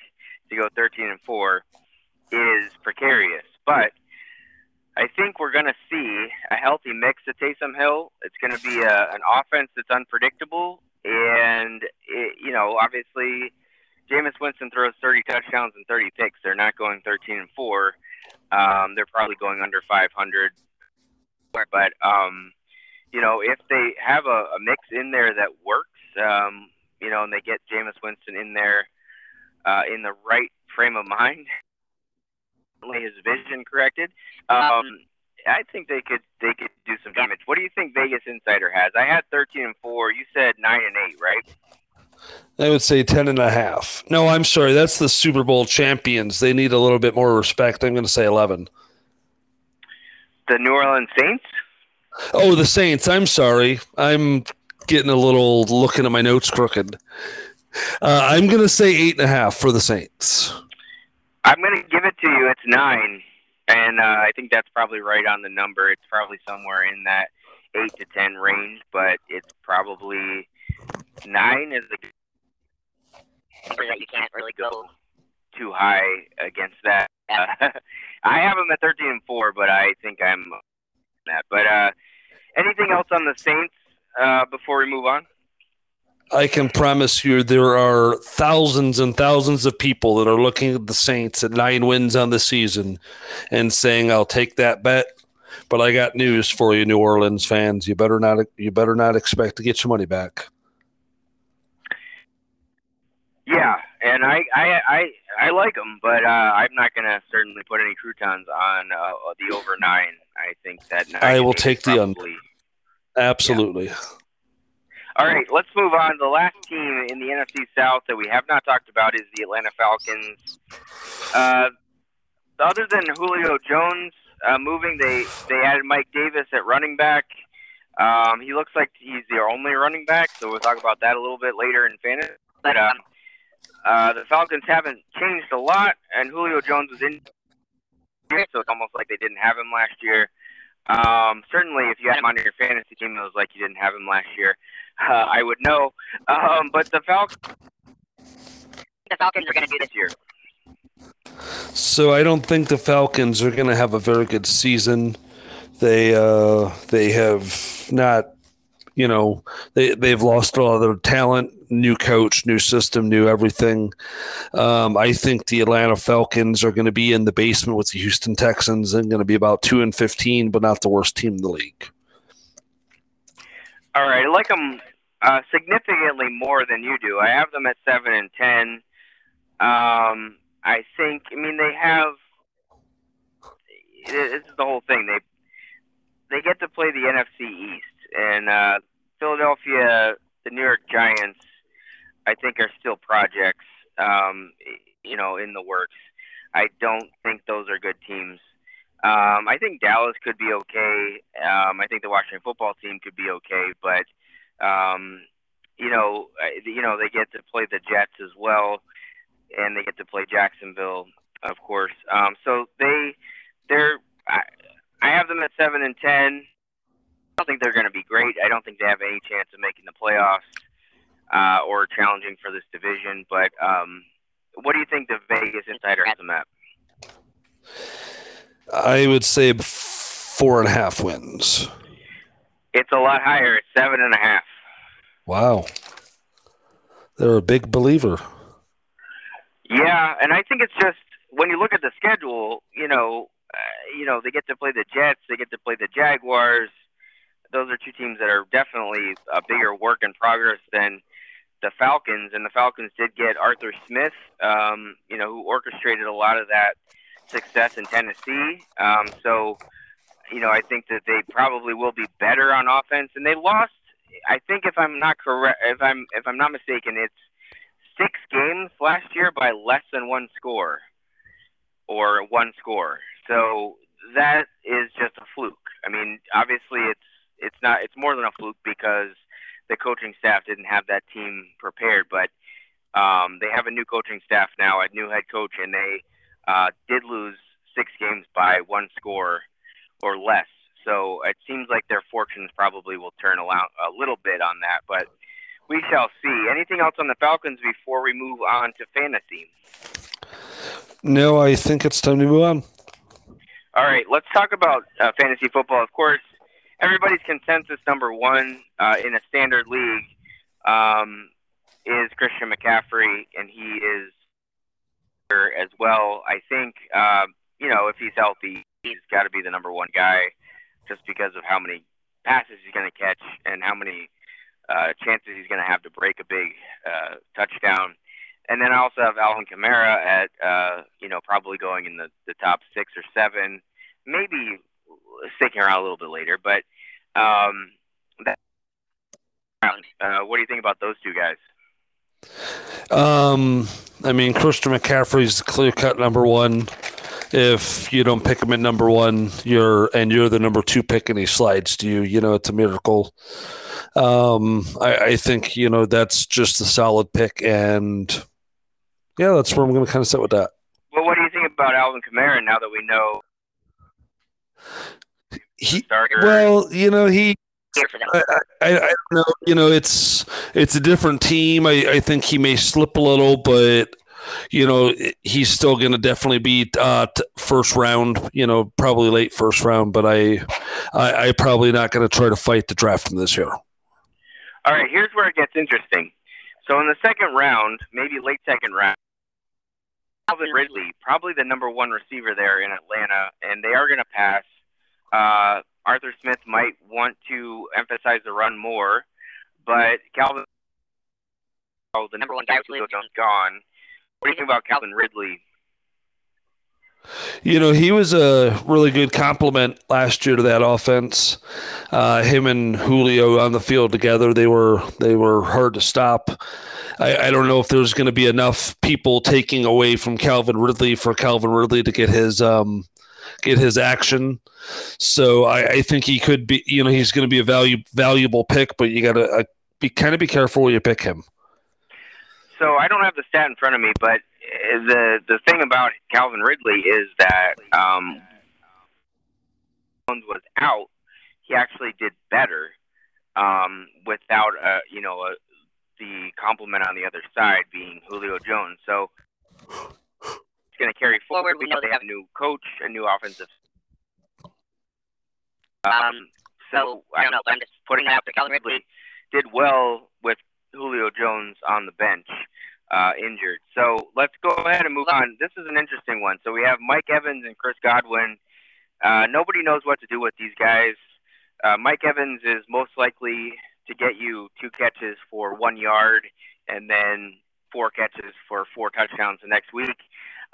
to go 13 and four is precarious, but I think we're going to see a healthy mix at Taysom Hill. It's going to be a, an offense that's unpredictable, and it, you know, obviously, Jameis Winston throws 30 touchdowns and 30 picks. They're not going 13 and four. Um, they're probably going under 500. But um, you know, if they have a, a mix in there that works, um, you know, and they get Jameis Winston in there uh, in the right frame of mind, his vision corrected. Um, I think they could they could do some damage. What do you think Vegas Insider has? I had 13 and four. You said nine and eight, right? I would say 10 and a half. No, I'm sorry. That's the Super Bowl champions. They need a little bit more respect. I'm going to say 11. The New Orleans Saints. Oh, the Saints. I'm sorry. I'm getting a little looking at my notes crooked. Uh, I'm going to say eight and a half for the Saints. I'm going to give it to you. It's nine, and uh, I think that's probably right on the number. It's probably somewhere in that eight to ten range, but it's probably nine is a number that you can't really go too high against that. Uh, [LAUGHS] I have them at 13 and four, but I think I'm that. But uh, anything else on the Saints uh, before we move on? I can promise you there are thousands and thousands of people that are looking at the Saints at nine wins on the season and saying, "I'll take that bet." But I got news for you, New Orleans fans. You better not. You better not expect to get your money back. Yeah, and I I I, I like them, but uh, I'm not going to certainly put any croutons on uh, the over nine. I think that nine I will take the under. probably- Absolutely. All right, let's move on. The last team in the NFC South that we have not talked about is the Atlanta Falcons. Uh, other than Julio Jones uh, moving, they they added Mike Davis at running back. Um, he looks like he's their only running back, so we'll talk about that a little bit later in fantasy. But um, uh, the Falcons haven't changed a lot, and Julio Jones was in, so it's almost like they didn't have him last year. Um, certainly, if you had him on your fantasy team, it was like you didn't have him last year. Uh, I would know. Um, but the Falcons, the Falcons are going to do this year. So I don't think the Falcons are going to have a very good season. They uh, they have not, you know, they they've lost a lot of their talent. New coach, new system, new everything. Um, I think the Atlanta Falcons are going to be in the basement with the Houston Texans and going to be about two and fifteen, but not the worst team in the league. All right, I like them uh, significantly more than you do. I have them at seven and ten. Um, I think. I mean, they have. This is the whole thing. They they get to play the NFC East, and uh, Philadelphia, the New York Giants, I think are still projects. Um, you know, in the works. I don't think those are good teams. Um, I think Dallas could be okay. Um, I think the Washington football team could be okay, but um, you know, you know, they get to play the Jets as well and they get to play Jacksonville, of course. Um, so they they're I, I have them at seven and ten. I don't think they're going to be great. I don't think they have any chance of making the playoffs uh, or challenging for this division. But um, what do you think the Vegas insider has them at? I would say four and a half wins. It's a lot higher. It's seven and a half. Wow. They're a big believer. Yeah, and I think it's just when you look at the schedule, you know, uh, you know they get to play the Jets, they get to play the Jaguars. Those are two teams that are definitely a bigger work in progress than the Falcons, and the Falcons did get Arthur Smith, um, you know, who orchestrated a lot of that success in Tennessee. Um, so, you know, I think that they probably will be better on offense, and they lost. I think if I'm not correct, if I'm if I'm not mistaken, it's six games last year by less than one score or one score. So that is just a fluke. I mean, obviously it's it's not it's more than a fluke because the coaching staff didn't have that team prepared, but um, they have a new coaching staff now, a new head coach, and they uh, did lose six games by one score or less. So it seems like their fortunes probably will turn a, a little bit on that, but we shall see. Anything else on the Falcons before we move on to fantasy? No, I think it's time to move on. All right, let's talk about uh, fantasy football. Of course, everybody's consensus number one uh, in a standard league um, is Christian McCaffrey, and he is as well. I think uh, you know if he's healthy, he's got to be the number one guy, just because of how many passes he's going to catch and how many uh, chances he's going to have to break a big uh, touchdown. And then I also have Alvin Kamara at, uh, you know, probably going in the, the top six or seven, maybe sticking around a little bit later. But um, that, uh, what do you think about those two guys? Um, I mean, Christian McCaffrey's the clear cut number one. If you don't pick him at number one, you're and you're the number two pick, and he slides to you. You know, it's a miracle. Um, I, I think you know that's just a solid pick, and yeah, that's where I'm going to kind of sit with that. Well, what do you think about Alvin Kamara now that we know? He, well, you know, he I, I, I, don't know. You know, it's it's a different team. I, I think he may slip a little, but you know, he's still going to definitely be uh, first round. You know, probably late first round. But I, I, I probably not going to try to fight the draft him this year. All right, here's where it gets interesting. So in the second round, maybe late second round, Calvin Ridley, probably the number one receiver there in Atlanta, and they are going to pass. Uh, Arthur Smith might want to emphasize the run more, but Calvin, oh, the number one guy who goes gone. What do you think about Calvin Ridley? You know, he was a really good complement last year to that offense. Uh, him and Julio on the field together, they were they were hard to stop. I, I don't know if there's going to be enough people taking away from Calvin Ridley for Calvin Ridley to get his um, get his action. So I, I think he could be. You know, he's going to be a value valuable pick, but you got to uh, be kind of be careful where you pick him. So I don't have the stat in front of me, but the the thing about Calvin Ridley is that um, Jones was out, he actually did better um, without a you know a, the complement on the other side being Julio Jones. So it's going to carry forward. We know they have a new coach, a new offensive. Um, so I don't know. I'm just putting that out there. Calvin Ridley did well with Julio Jones on the bench uh, injured. So let's go ahead and move on. This is an interesting one. So we have Mike Evans and Chris Godwin. Uh, nobody knows what to do with these guys. Uh, Mike Evans is most likely to get you two catches for one yard and then four catches for four touchdowns the next week.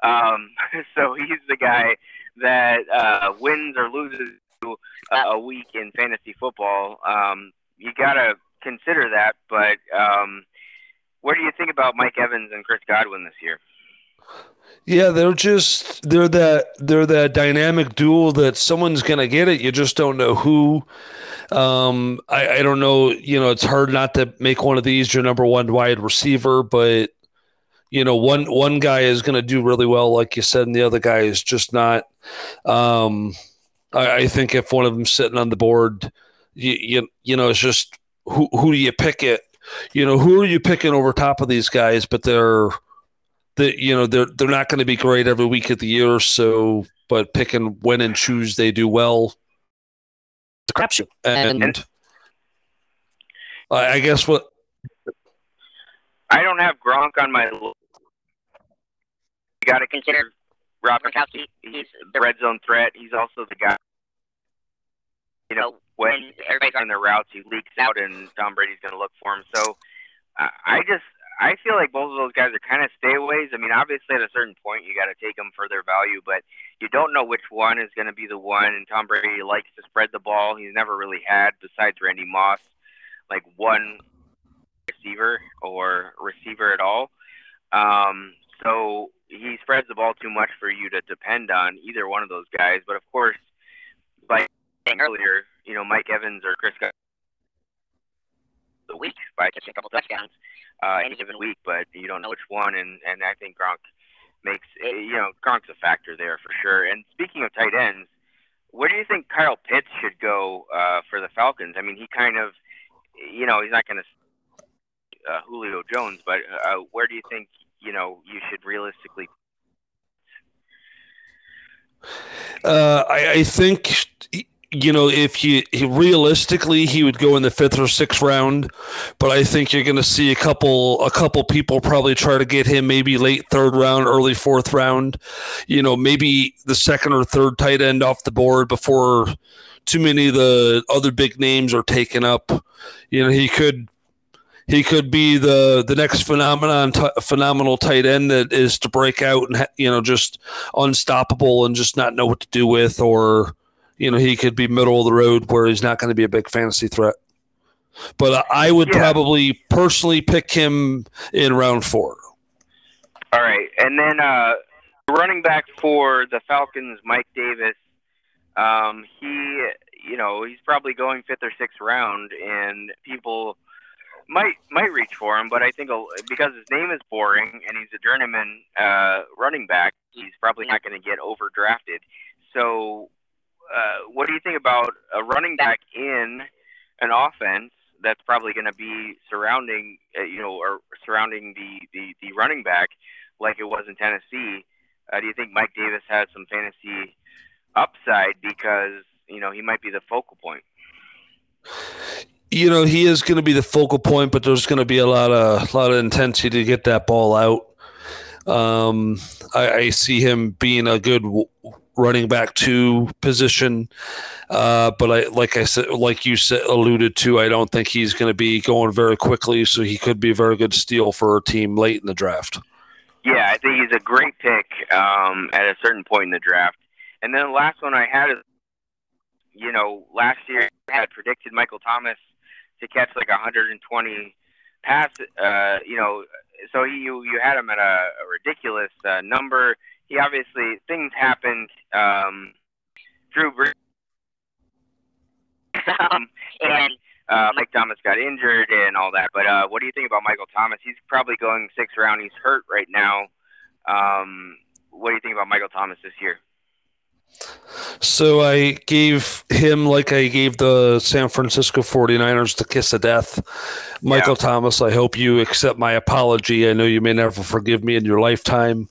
Um, [LAUGHS] so he's the guy that uh, wins or loses a week in fantasy football. Um, you got to consider that, but um, what do you think about Mike Evans and Chris Godwin this year? Yeah, they're just they're that they're that dynamic duel that someone's gonna get it. You just don't know who. Um, I, I don't know. You know, it's hard not to make one of these your number one wide receiver, but you know, one one guy is gonna do really well, like you said, and the other guy is just not. Um, I, I think if one of them's sitting on the board, you you, you know, it's just who who do you pick it you know, who are you picking over top of these guys? But they're, they, you know, they're they're not going to be great every week of the year. So, but picking when and choose they do well. It's a crapshoot, and, and I guess what I don't have Gronk on my. You got to consider Rob Gronkowski. He's the red zone threat. He's also the guy. You know, when everybody's on their routes, he leaks out, and Tom Brady's going to look for him. So I just I feel like both of those guys are kind of stayaways. I mean, obviously at a certain point you got to take them for their value, but you don't know which one is going to be the one. And Tom Brady likes to spread the ball. He's never really had, besides Randy Moss, like one receiver or receiver at all. Um, so he spreads the ball too much for you to depend on either one of those guys. But of course, like earlier, you know, Mike Evans or Chris got the week by catching a couple touchdowns uh, any given week, but you don't know which one. And, and I think Gronk makes, eh, you know, Gronk's a factor there for sure. And speaking of tight ends, where do you think Kyle Pitts should go uh, for the Falcons? I mean, he kind of, you know, he's not going to uh, Julio Jones, but uh, where do you think, you know, you should realistically uh, I, I, think you know, if he, he, realistically he would go in the fifth or sixth round, but I think you're going to see a couple a couple people probably try to get him maybe late third round, early fourth round. You know, maybe the second or third tight end off the board before too many of the other big names are taken up. You know, he could he could be the the next phenomenon t- phenomenal tight end that is to break out and you know just unstoppable and just not know what to do with or you know, he could be middle of the road where he's not going to be a big fantasy threat. But I would yeah. probably personally pick him in round four. All right, and then uh, running back for the Falcons, Mike Davis. Um, he, you know, he's probably going fifth or sixth round, and people might might reach for him. But I think because his name is boring and he's a journeyman uh, running back, he's probably not going to get overdrafted. So uh, what do you think about a running back in an offense that's probably going to be surrounding, uh, you know, or surrounding the, the, the running back like it was in Tennessee? Uh, do you think Mike Davis has some fantasy upside because you know he might be the focal point? You know, he is going to be the focal point, but there's going to be a lot of a lot of intensity to get that ball out. Um, I, I see him being a good running back two position. Uh, but I, like I said, like you said, alluded to, I don't think he's going to be going very quickly. So he could be a very good steal for a team late in the draft. Yeah, I think he's a great pick um, at a certain point in the draft. And then the last one I had is, you know, last year I had predicted Michael Thomas to catch like 120 pass. Uh, you know, so he, you you had him at a, a ridiculous uh, number. He obviously things happened. Um, Drew Brees, um, and uh, Mike Thomas got injured and all that. But uh, what do you think about Michael Thomas? He's probably going sixth round. He's hurt right now. Um, what do you think about Michael Thomas this year? So I gave him like I gave the San Francisco 49ers the kiss of death. Michael yeah. Thomas, I hope you accept my apology. I know you may never forgive me in your lifetime,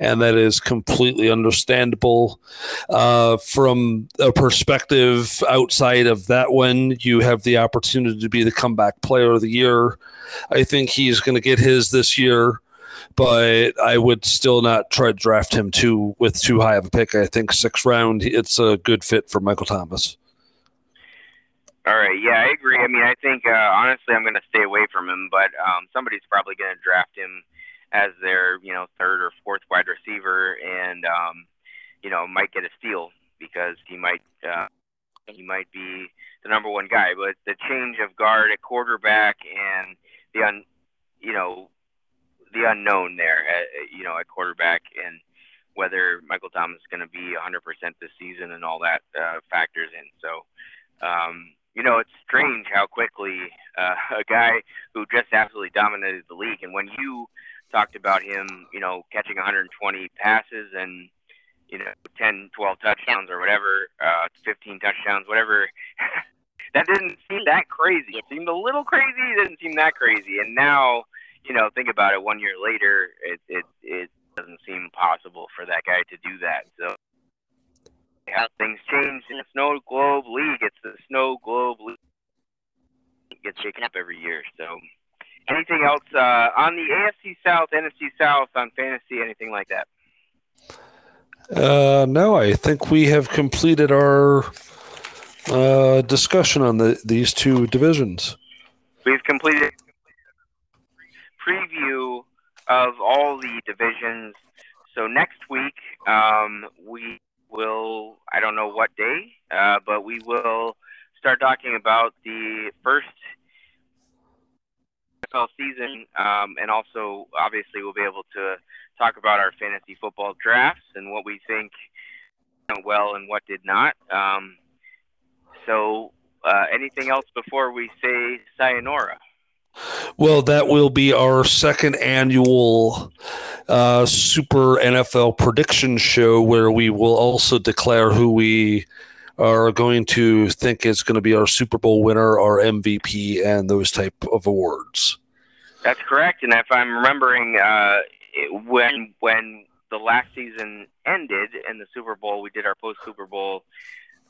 and that is completely understandable. Uh, from a perspective outside of that one, you have the opportunity to be the comeback player of the year. I think he's going to get his this year but I would still not try to draft him too with too high of a pick. I think sixth round, it's a good fit for Michael Thomas. All right, yeah, I agree. I mean, I think uh, honestly, I'm going to stay away from him, but um, somebody's probably going to draft him as their you know third or fourth wide receiver, and um, you know might get a steal because he might uh, he might be the number one guy. But the change of guard at quarterback and the un, you know the unknown there, at, uh, uh, you know, at quarterback, and whether Michael Thomas is going to be 100% this season and all that uh, factors in. So, um, you know, it's strange how quickly uh, [LAUGHS] a guy who just absolutely dominated the league, and when you talked about him, you know, catching 120 passes and you know 10, 12 touchdowns or whatever, uh, 15 touchdowns, whatever. [LAUGHS] that didn't seem that crazy. It seemed a little crazy. It didn't seem that crazy. And now you know, think about it. One year later, it it it doesn't seem possible for that guy to do that. So yeah, things change in the snow globe league. It's the snow globe league. It gets shaken up every year. So anything else uh, on the AFC South, NFC South, on fantasy, anything like that? Uh, no, I think we have completed our uh, discussion on the, these two divisions. We've completed preview of all the divisions. So next week, um, we will, I don't know what day, uh, but we will start talking about the first NFL season, um, and also obviously we'll be able to talk about our fantasy football drafts and what we think went well and what did not. Um, so, uh, anything else before we say sayonara? Well, that will be our second annual uh, Super NFL prediction show where we will also declare who we are going to think is going to be our Super Bowl winner, our MVP, and those type of awards. That's correct. And if I'm remembering, uh, when when the last season ended in the Super Bowl, we did our post Super Bowl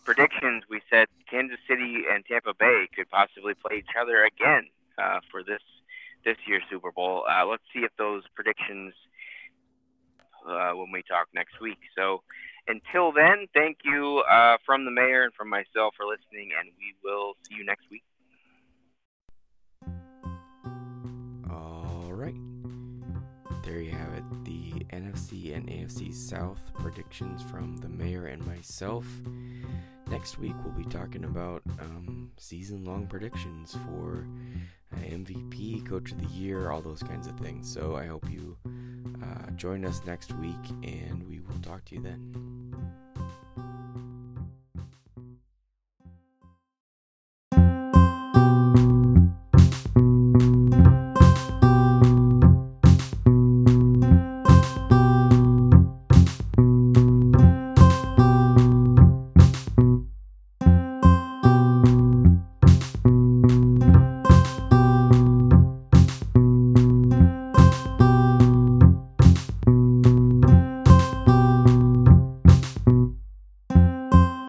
predictions. We said Kansas City and Tampa Bay could possibly play each other again uh, for this this year's Super Bowl. Uh, let's see if those predictions uh, when we talk next week. So until then, thank you uh, from the mayor and from myself for listening, and we will see you next week. All right. There you have it. The NFC and AFC South predictions from the mayor and myself. Next week, we'll be talking about um, season long predictions for uh, MVP, Coach of the Year, all those kinds of things. So I hope you uh, join us next week, and we will talk to you then.